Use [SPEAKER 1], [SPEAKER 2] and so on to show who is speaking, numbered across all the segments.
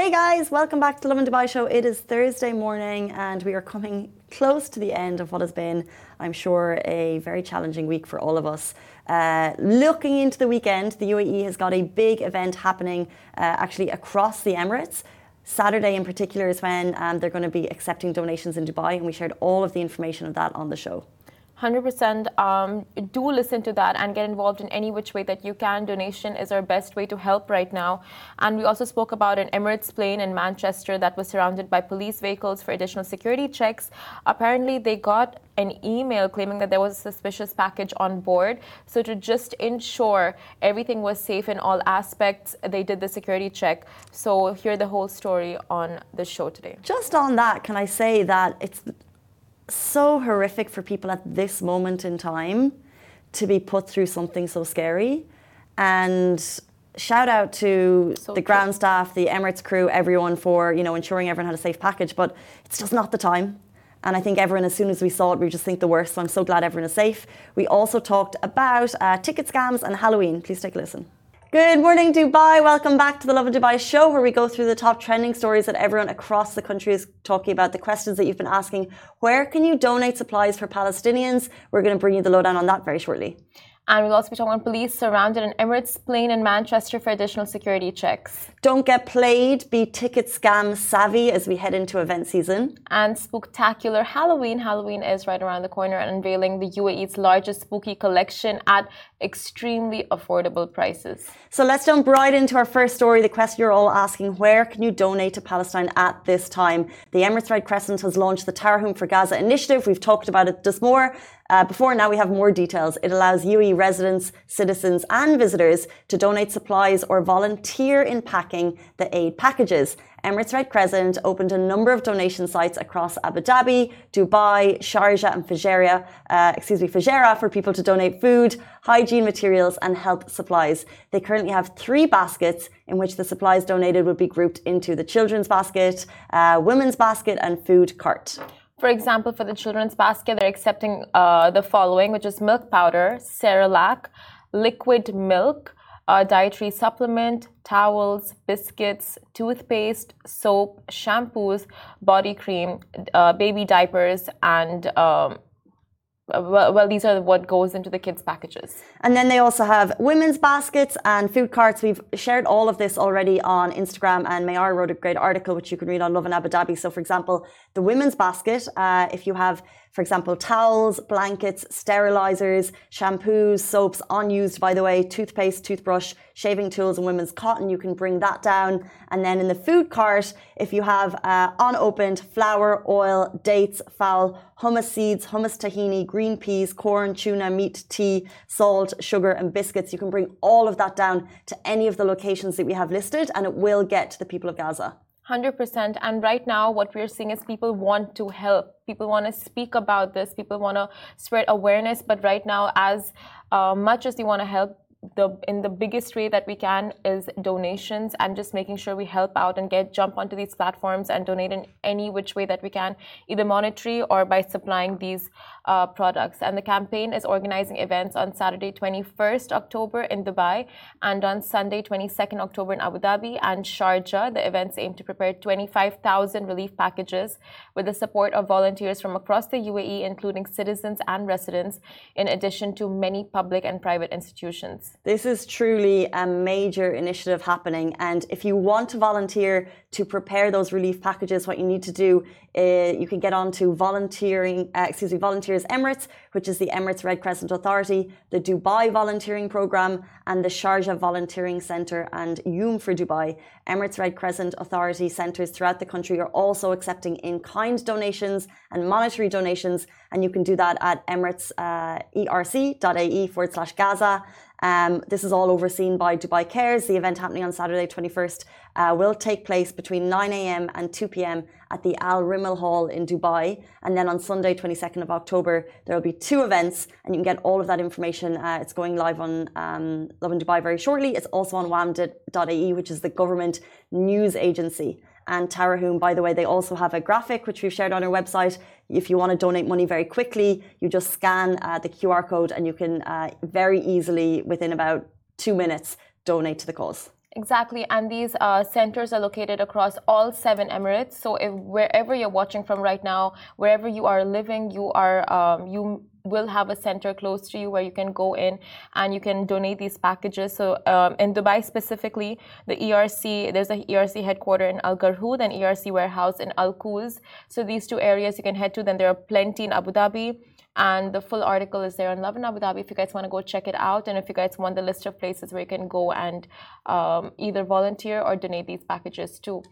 [SPEAKER 1] Hey guys, welcome back to the Lovin Dubai show. It is Thursday morning and we are coming close to the end of what has been, I'm sure, a very challenging week for all of us. Uh, looking into the weekend, the UAE has got a big event happening uh, actually across the Emirates. Saturday, in particular, is when um, they're going to be accepting donations in Dubai, and we shared all of the information of that on the show.
[SPEAKER 2] 100% um, do listen to that and get involved in any which way that you can. Donation is our best way to help right now. And we also spoke about an Emirates plane in Manchester that was surrounded by police vehicles for additional security checks. Apparently, they got an email claiming that there was a suspicious package on board. So, to just ensure everything was safe in all aspects, they did the security check. So, hear the whole story on the show today.
[SPEAKER 1] Just on that, can I say that it's so horrific for people at this moment in time to be put through something so scary. And shout out to so the ground staff, the Emirates crew, everyone for you know ensuring everyone had a safe package. But it's just not the time. And I think everyone, as soon as we saw it, we just think the worst. So I'm so glad everyone is safe. We also talked about uh, ticket scams and Halloween. Please take a listen. Good morning, Dubai. Welcome back to the Lovin Dubai show, where we go through the top trending stories that everyone across the country is talking about, the questions that you've been asking. Where can you donate supplies for Palestinians? We're going to bring you the lowdown on that very shortly.
[SPEAKER 2] And we'll also be talking about police surrounded an Emirates plane in Manchester for additional security checks.
[SPEAKER 1] Don't get played, be ticket scam savvy as we head into event season.
[SPEAKER 2] And spectacular Halloween. Halloween is right around the corner and unveiling the UAE's largest spooky collection at extremely affordable prices.
[SPEAKER 1] So let's jump right into our first story. The question you're all asking where can you donate to Palestine at this time? The Emirates Red Crescent has launched the Tarahum for Gaza initiative. We've talked about it just more. Uh, before now, we have more details. It allows UAE residents, citizens, and visitors to donate supplies or volunteer in packing the aid packages. Emirates Red Crescent opened a number of donation sites across Abu Dhabi, Dubai, Sharjah, and Fujairah, uh, excuse me, Fujairah for people to donate food, hygiene materials, and health supplies. They currently have three baskets in which the supplies donated would be grouped into the children's basket, uh, women's basket, and food cart.
[SPEAKER 2] For example, for the children's basket, they're accepting uh, the following, which is milk powder, Cerelac, liquid milk, uh, dietary supplement, towels, biscuits, toothpaste, soap, shampoos, body cream, uh, baby diapers, and um, well, well, these are what goes into the kids' packages.
[SPEAKER 1] And then they also have women's baskets and food carts. We've shared all of this already on Instagram, and Mayar wrote a great article which you can read on Lovin Abu Dhabi. So, for example, the women's basket, uh, if you have for example, towels, blankets, sterilizers, shampoos, soaps, unused, by the way, toothpaste, toothbrush, shaving tools, and women's cotton. You can bring that down. And then in the food cart, if you have uh, unopened flour, oil, dates, foul, hummus seeds, hummus tahini, green peas, corn, tuna, meat, tea, salt, sugar, and biscuits, you can bring all of that down to any of the locations that we have listed, and it will get to the people of Gaza.
[SPEAKER 2] 100% and right now what we're seeing is people want to help. People want to speak about this. People want to spread awareness. But right now as uh, much as they want to help the in the biggest way that we can is donations and just making sure we help out and get jump onto these platforms and donate in any which way that we can either monetary or by supplying these uh, products. And the campaign is organizing events on saturday 21st october in dubai and on sunday 22nd october in abu dhabi. And sharjah the events aim to prepare 25000 relief packages with the support of volunteers from across the uae including citizens and residents in addition to many public and private institutions
[SPEAKER 1] this is truly a major initiative happening. And if you want to volunteer to prepare those relief packages, what you need to do, is you can get on to volunteering, uh, excuse me, Volunteers Emirates, which is the Emirates Red Crescent Authority, the Dubai Volunteering Programme, and the Sharjah Volunteering Centre and Yoom for Dubai. Emirates Red Crescent Authority centres throughout the country are also accepting in kind donations and monetary donations, and you can do that at emiratesrc.ae uh, forward slash Gaza. Um, this is all overseen by Dubai Cares. The event happening on Saturday, 21st, uh, will take place between 9 a.m. and 2 p.m. at the Al Rimmel Hall in Dubai. And then on Sunday, 22nd of October, there will be two events, and you can get all of that information. Uh, it's going live on um, Lovin Dubai very shortly. It's also on wam.ae, which is the government news agency and Tarahum. By the way, they also have a graphic which we've shared on our website. If you want to donate money very quickly, you just scan uh, the QR code and you can uh, very easily, within about two minutes, donate to the cause.
[SPEAKER 2] Exactly, and these uh, centers are located across all seven Emirates. So, if wherever you're watching from right now, wherever you are living, you are um, you will have a center close to you where you can go in and you can donate these packages. So, um, in Dubai specifically, the ERC there's a ERC headquarter in Al Garhoud and ERC warehouse in Al Quoz. So, these two areas you can head to. Then there are plenty in Abu Dhabi. And the full article is there on Lovin Abu Dhabi if you guys want to go check it out. And if you guys want the list of places where you can go and um, either volunteer or donate these packages to.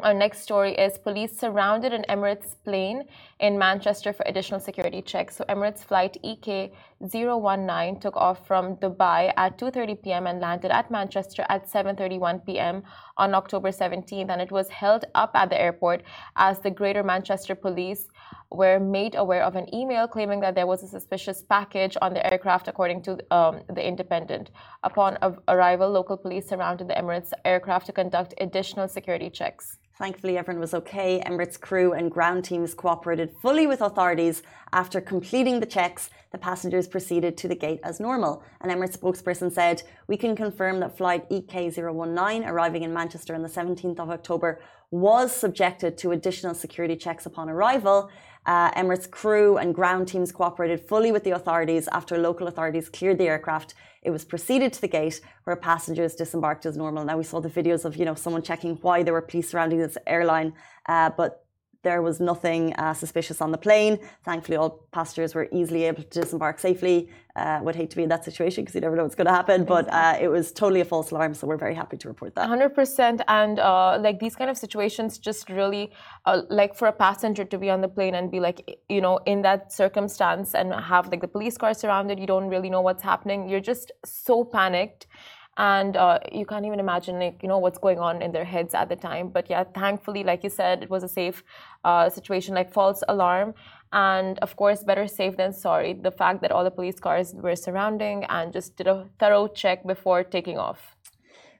[SPEAKER 2] Our next story is police surrounded an Emirates plane in Manchester for additional security checks. So Emirates flight EK019 took off from Dubai at 2:30 p.m. and landed at Manchester at 7:31 p.m. on October 17th and it was held up at the airport as the Greater Manchester Police were made aware of an email claiming that there was a suspicious package on the aircraft, according to um, the Independent. Upon arrival, local police surrounded the Emirates aircraft to conduct additional security checks.
[SPEAKER 1] Thankfully, everyone was okay. Emirates crew and ground teams cooperated fully with authorities. After completing the checks, the passengers proceeded to the gate as normal. An Emirates spokesperson said, We can confirm that flight EK019 arriving in Manchester on the 17th of October was subjected to additional security checks upon arrival. Uh, Emirates crew and ground teams cooperated fully with the authorities after local authorities cleared the aircraft. It was proceeded to the gate where passengers disembarked as normal. Now we saw the videos of you know someone checking why there were police surrounding this airline, uh, but there was nothing uh, suspicious on the plane. Thankfully, all passengers were easily able to disembark safely. Uh, would hate to be in that situation because you never know what's going to happen, but uh, it was totally a false alarm. So we're very happy to report that.
[SPEAKER 2] 100%. And uh, like these kind of situations, just really uh, like for a passenger to be on the plane and be like, you know, in that circumstance and have like the police car surrounded, you don't really know what's happening. You're just so panicked and uh, you can't even imagine like you know what's going on in their heads at the time but yeah thankfully like you said it was a safe uh, situation like false alarm and of course better safe than sorry the fact that all the police cars were surrounding and just did a thorough check before taking off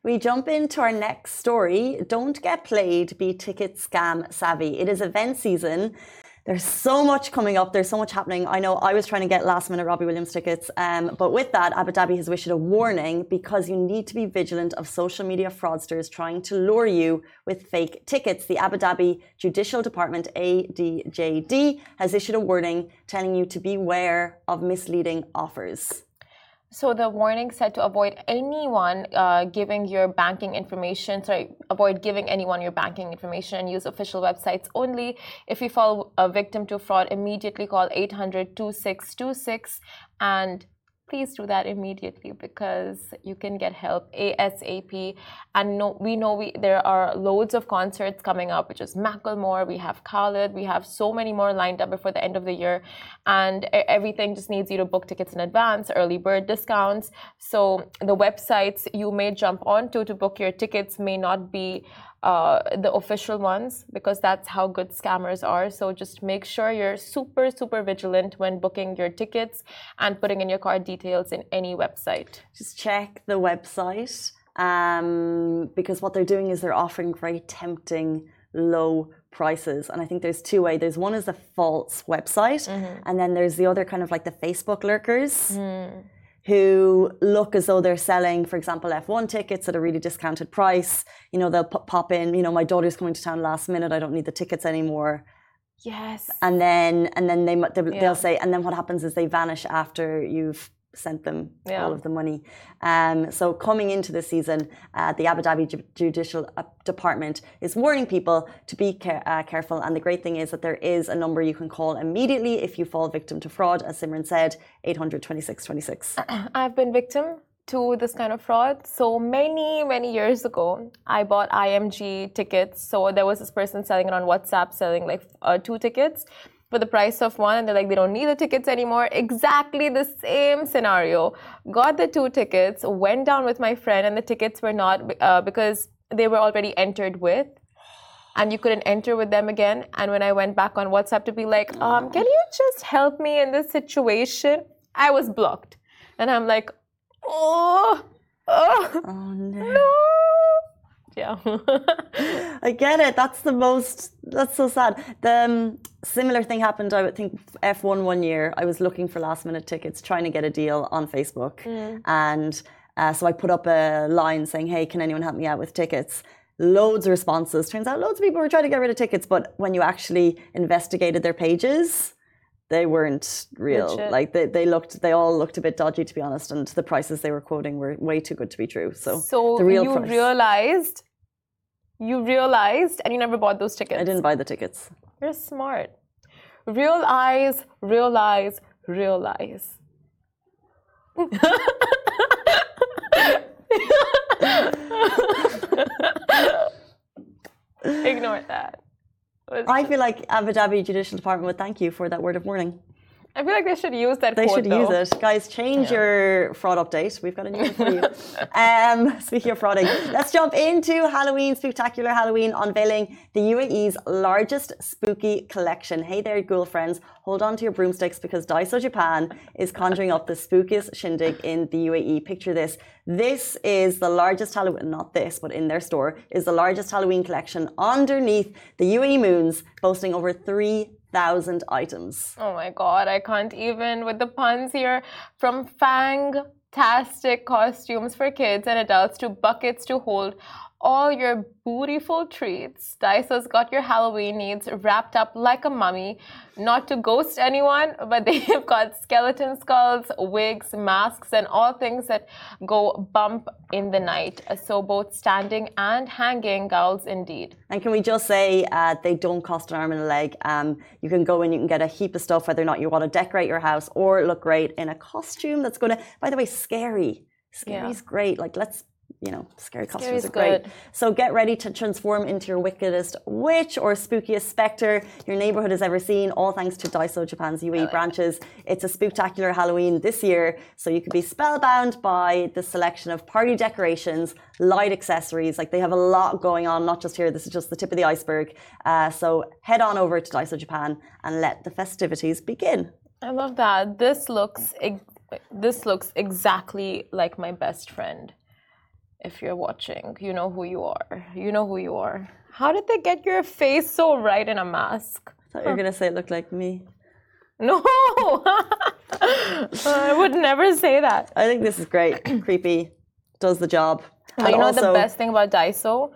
[SPEAKER 1] we jump into our next story. Don't get played, be ticket scam savvy. It is event season. There's so much coming up. There's so much happening. I know I was trying to get last minute Robbie Williams tickets, um, but with that, Abu Dhabi has issued a warning because you need to be vigilant of social media fraudsters trying to lure you with fake tickets. The Abu Dhabi Judicial Department, ADJD, has issued a warning telling you to beware of misleading offers.
[SPEAKER 2] So the warning said to avoid anyone uh, giving your banking information. Sorry, avoid giving anyone your banking information and use official websites only. If you fall a victim to fraud, immediately call 800 2626 and please do that immediately because you can get help ASAP. And no, we know we there are loads of concerts coming up, which is Macklemore, we have Khalid, we have so many more lined up before the end of the year, and everything just needs you to book tickets in advance, early bird discounts. So the websites you may jump onto to book your tickets may not be uh, the official ones because that's how good scammers are. So just make sure you're super, super vigilant when booking your tickets and putting in your card details in any website.
[SPEAKER 1] Just check the website um, because what they're doing is they're offering very tempting low prices and i think there's two ways there's one is the false website mm-hmm. and then there's the other kind of like the facebook lurkers mm who look as though they're selling, for example, F1 tickets at a really discounted price. You know, they'll pop in, you know, my daughter's coming to town last minute, I don't need the tickets anymore.
[SPEAKER 2] Yes.
[SPEAKER 1] And then, and then they, they'll yeah. say, and then what happens is they vanish after you've sent them yeah. all of the money. Um, so coming into the season, uh, the Abu Dhabi Ju Judicial uh, Department is warning people to be care uh, careful. And the great thing is that there is a number you can call immediately if you fall victim to fraud, as Simran said, 826 26.
[SPEAKER 2] I've been victim to this kind of fraud. So many, many years ago, I bought IMG tickets. So there was this person selling it on WhatsApp, selling like uh, two tickets for the price of one and they're like they don't need the tickets anymore. Exactly the same scenario. Got the two tickets went down with my friend and the tickets were not uh, because they were already entered with and you couldn't enter with them again. And when i went back on whatsapp to be like um, can you just help me in this situation? I was blocked. And i'm like oh oh,
[SPEAKER 1] oh no.
[SPEAKER 2] no yeah
[SPEAKER 1] i get it that's the most that's so sad the um, similar thing happened i would think f1 one year i was looking for last minute tickets trying to get a deal on facebook mm. and Uh, so I put up a line saying, "Hey, can anyone help me out with tickets?" Loads of responses. Turns out loads of people were trying to get rid of tickets, but when you actually investigated their pages, they weren't real.
[SPEAKER 2] Legit.
[SPEAKER 1] Like they, they looked, they all looked a bit dodgy, to be honest, and the prices they were quoting were way too good to be true. So,
[SPEAKER 2] So
[SPEAKER 1] the real
[SPEAKER 2] you
[SPEAKER 1] price.
[SPEAKER 2] realized, you realized, and you never bought those tickets.
[SPEAKER 1] I didn't buy the tickets.
[SPEAKER 2] You're smart. Real eyes, real eyes, real. Ignore that.
[SPEAKER 1] I feel like Abu Dhabi Judicial Department would thank you for that word of warning.
[SPEAKER 2] I feel like they should use that
[SPEAKER 1] They
[SPEAKER 2] quote,
[SPEAKER 1] should
[SPEAKER 2] though.
[SPEAKER 1] use it. Guys, change your fraud update. We've got a new one for you. um, speaking of frauding, let's jump into Halloween, Spectacular Halloween, unveiling the UAE's largest spooky collection. Hey there, ghoul friends. Hold on to your broomsticks because Daiso Japan is conjuring up the spookiest shindig in the UAE. Picture this. This is the largest Halloween, not this, but in their store, is the largest Halloween collection underneath the UAE moons, boasting over 3,000 items.
[SPEAKER 2] Oh my god, I can't even with the puns here. From fantastic costumes for kids and adults to buckets to hold all your beautiful treats. Daiso's got your Halloween needs wrapped up like a mummy. Not to ghost anyone, but they've got skeleton skulls, wigs, masks, and all things that go bump in the night. So both standing and hanging gowls indeed.
[SPEAKER 1] And can we just say uh, they don't cost an arm and a leg? Um, you can go and you can get a heap of stuff, whether or not you want to decorate your house or look great in a costume that's going to, by the way, scary. Scary's great. Like, let's, you know, scary costumes
[SPEAKER 2] Scary's
[SPEAKER 1] are great.
[SPEAKER 2] good.
[SPEAKER 1] So get ready to transform into your wickedest witch or spookiest spectre your neighborhood has ever seen, all thanks to Daiso Japan's UAE branches. It's a spectacular Halloween this year, so you could be spellbound by the selection of party decorations, light accessories. Like they have a lot going on, not just here. This is just the tip of the iceberg. Uh, so head on over to Daiso Japan and let the festivities begin.
[SPEAKER 2] I love that. This looks this looks exactly like my best friend. If you're watching, you know who you are. You know who you are. How did they get your face so right in a mask?
[SPEAKER 1] I thought you were going to say it looked like me.
[SPEAKER 2] No, I would never say that.
[SPEAKER 1] I think this is great. Creepy. Does the job.
[SPEAKER 2] But you know
[SPEAKER 1] also-
[SPEAKER 2] the best thing about Daiso?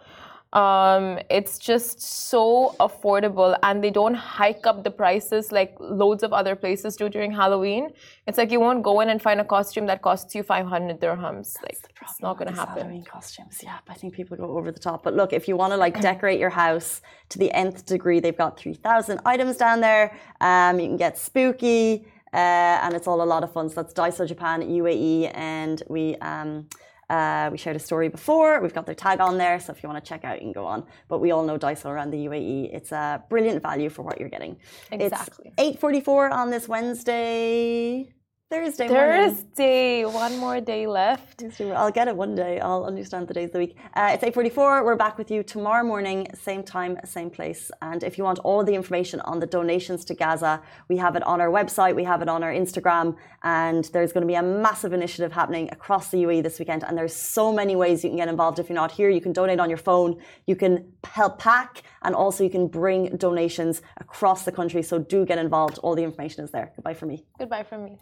[SPEAKER 2] Um, it's just so affordable and they don't hike up the prices like loads of other places do during Halloween. It's like you won't go in and find a costume that costs you 500 dirhams. That's Like, it's not going to happen.
[SPEAKER 1] Halloween costumes, yeah. I think people go over the top. But look, if you want to like decorate your house to the nth degree, they've got three thousand items down there. Um, you can get spooky, uh, and it's all a lot of fun. So that's Daiso Japan UAE, and we um. Uh, we shared a story before. We've got their tag on there, so if you want to check out, you can go on. But we all know Daiso around the UAE. It's a brilliant value for what you're getting.
[SPEAKER 2] Exactly.
[SPEAKER 1] It's 8:44 on this Wednesday, Thursday morning.
[SPEAKER 2] Thursday, one more day left.
[SPEAKER 1] I'll get it one day. I'll understand the days of the week. Uh, it's 8.44. We're back with you tomorrow morning, same time, same place. And if you want all the information on the donations to Gaza, we have it on our website. We have it on our Instagram. And there's going to be a massive initiative happening across the UAE this weekend. And there's so many ways you can get involved. If you're not here, you can donate on your phone. You can help pack. And also you can bring donations across the country. So do get involved. All the information is there. Goodbye from me.
[SPEAKER 2] Goodbye from me.